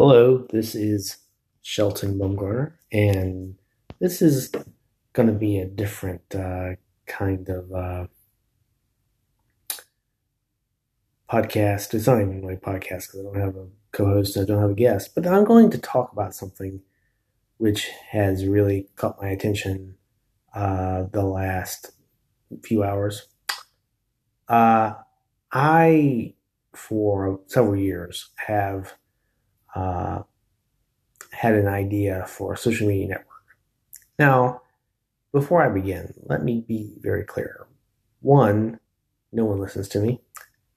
Hello, this is Shelton Bumgarner, and this is going to be a different uh, kind of uh, podcast. It's not even a podcast because I don't have a co-host, I don't have a guest, but I'm going to talk about something which has really caught my attention uh, the last few hours. Uh, I, for several years, have uh, had an idea for a social media network. Now, before I begin, let me be very clear. One, no one listens to me.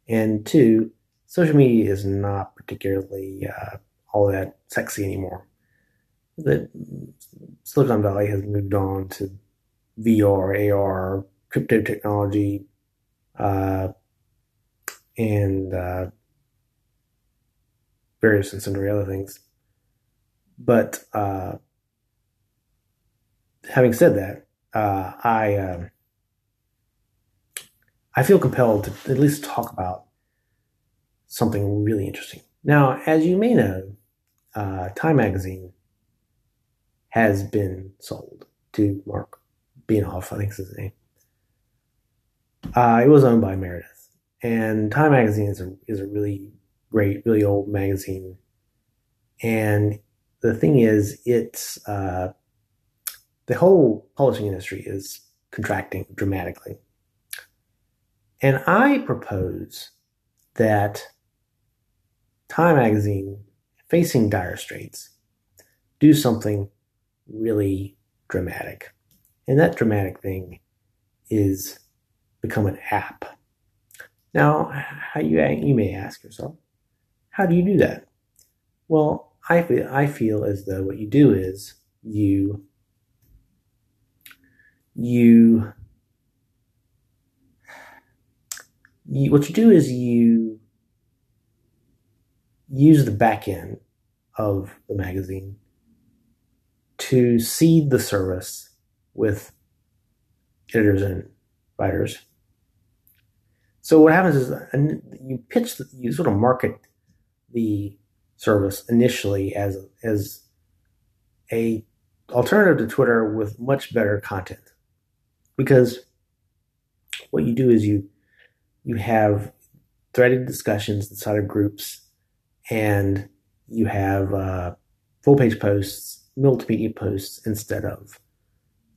And two, social media is not particularly uh, all that sexy anymore. The Silicon Valley has moved on to VR, AR, crypto technology, uh, and uh, various and sundry other things. But uh, having said that, uh, I uh, I feel compelled to at least talk about something really interesting. Now, as you may know, uh, Time Magazine has been sold to Mark Benioff, I think is his name. Uh, it was owned by Meredith, and Time Magazine is a is a really great, really old magazine. And the thing is, it's uh, the whole publishing industry is contracting dramatically. And I propose that Time Magazine, facing dire straits, do something really dramatic. And that dramatic thing is become an app. Now, how you, you may ask yourself, how do you do that? Well, I feel, I feel as though what you do is you you, you what you do is you use the back end of the magazine to seed the service with editors and writers. So what happens is you pitch, you sort of market the service initially as as a alternative to Twitter with much better content. Because what you do is you you have threaded discussions inside of groups and you have uh, full page posts, multimedia posts instead of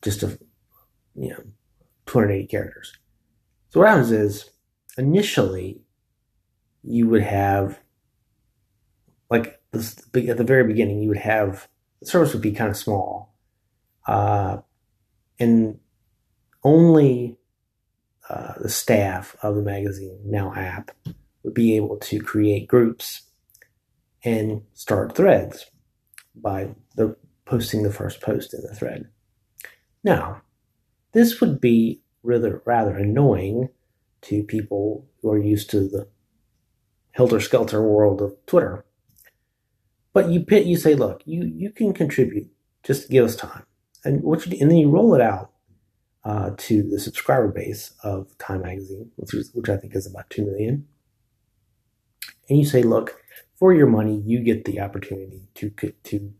just a you know 280 characters. So what happens is initially you would have like at the very beginning, you would have the service would be kind of small, uh, and only uh, the staff of the magazine now app would be able to create groups and start threads by the posting the first post in the thread. Now, this would be rather rather annoying to people who are used to the helter skelter world of Twitter but you pit, you say, look, you you can contribute. Just give us time, and what you and then you roll it out uh, to the subscriber base of Time Magazine, which is, which I think is about two million. And you say, look, for your money, you get the opportunity to to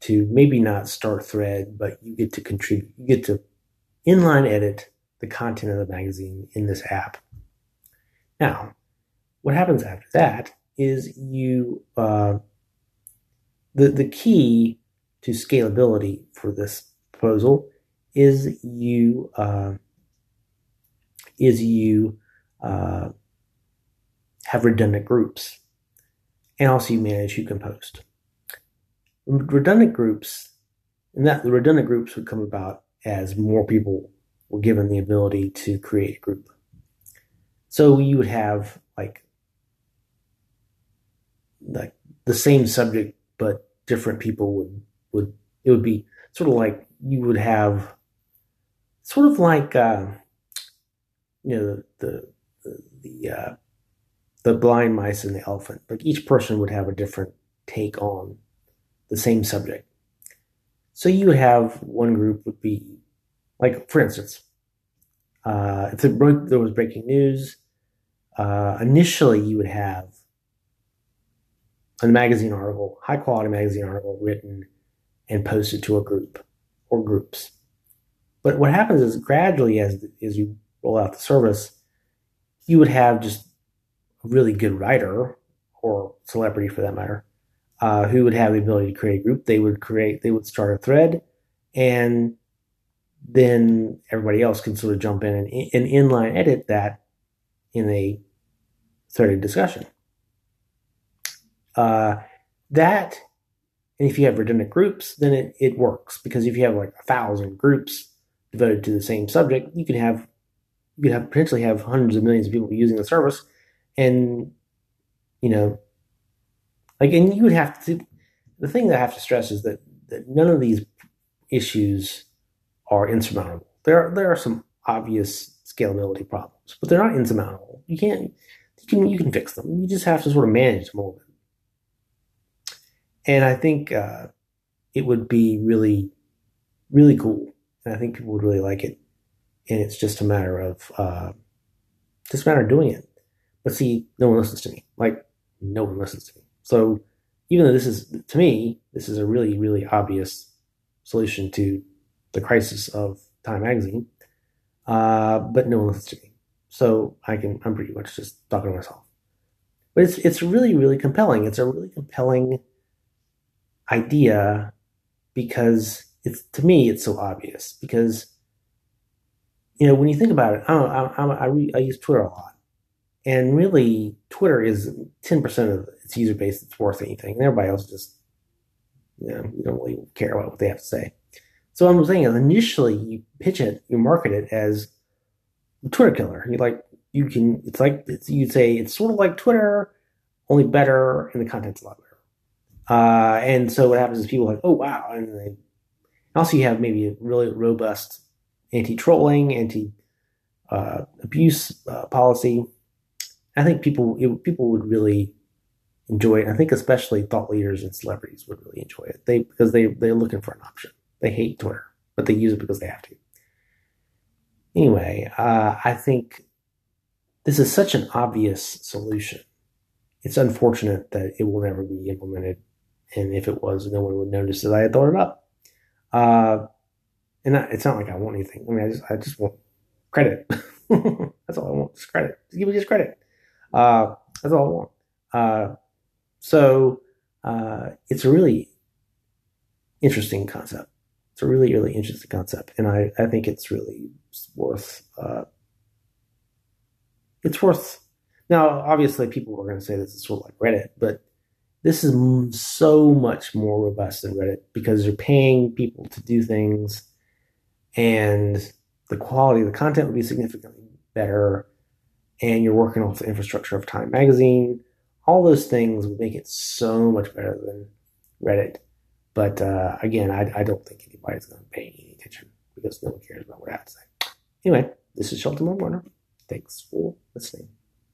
to maybe not start thread, but you get to contribute. You get to inline edit the content of the magazine in this app. Now, what happens after that is you uh, the, the key to scalability for this proposal is you uh, is you uh, have redundant groups, and also you manage who can post. Redundant groups, and that the redundant groups would come about as more people were given the ability to create a group. So you would have like like the same subject but different people would would it would be sort of like you would have sort of like uh, you know the the the, uh, the blind mice and the elephant. Like each person would have a different take on the same subject. So you would have one group would be like, for instance, uh, if there was breaking news, uh, initially you would have a magazine article, high quality magazine article written and posted to a group or groups. But what happens is gradually as as you roll out the service, you would have just a really good writer or celebrity for that matter, uh, who would have the ability to create a group. They would create, they would start a thread, and then everybody else can sort of jump in and, and inline edit that in a threaded discussion. Uh, that, and if you have redundant groups, then it, it works because if you have like a thousand groups devoted to the same subject, you can have you could have potentially have hundreds of millions of people using the service, and you know, like, and you would have to. The thing that I have to stress is that, that none of these issues are insurmountable. There are, there are some obvious scalability problems, but they're not insurmountable. You can't you can you can fix them. You just have to sort of manage them a little bit. And I think uh, it would be really really cool, and I think people would really like it. And it's just a matter of uh, just a matter of doing it. But see, no one listens to me. Like no one listens to me. So even though this is to me, this is a really really obvious solution to the crisis of Time Magazine, uh, but no one listens to me. So I can I'm pretty much just talking to myself. But it's it's really really compelling. It's a really compelling idea because it's to me it's so obvious because you know when you think about it I I, I, re, I use Twitter a lot. And really Twitter is 10% of its user base that's worth anything. And everybody else just you know you don't really care about what they have to say. So what I'm saying is initially you pitch it you market it as the Twitter killer. You like you can it's like it's, you'd say it's sort of like Twitter only better and the content's a lot better uh, and so what happens is people are like oh wow and they also, you have maybe a really robust anti-trolling, anti-abuse uh, policy. I think people it, people would really enjoy it. I think especially thought leaders and celebrities would really enjoy it. They because they they're looking for an option. They hate Twitter, but they use it because they have to. Anyway, uh, I think this is such an obvious solution. It's unfortunate that it will never be implemented, and if it was, no one would notice that I had thought it up. Uh, and it's not like I want anything. I mean, I just I just want credit. that's all I want. Just credit. Just give me just credit. Uh, that's all I want. Uh, so uh, it's a really interesting concept. It's a really really interesting concept, and I I think it's really worth. Uh, it's worth. Now, obviously, people are going to say this is sort of like Reddit, but this is so much more robust than Reddit because you're paying people to do things and the quality of the content would be significantly better and you're working off the infrastructure of Time Magazine. All those things would make it so much better than Reddit. But uh, again, I, I, don't think anybody's going to pay any attention because no one cares about what I have to say. Anyway, this is Shelton Warner. Thanks for listening.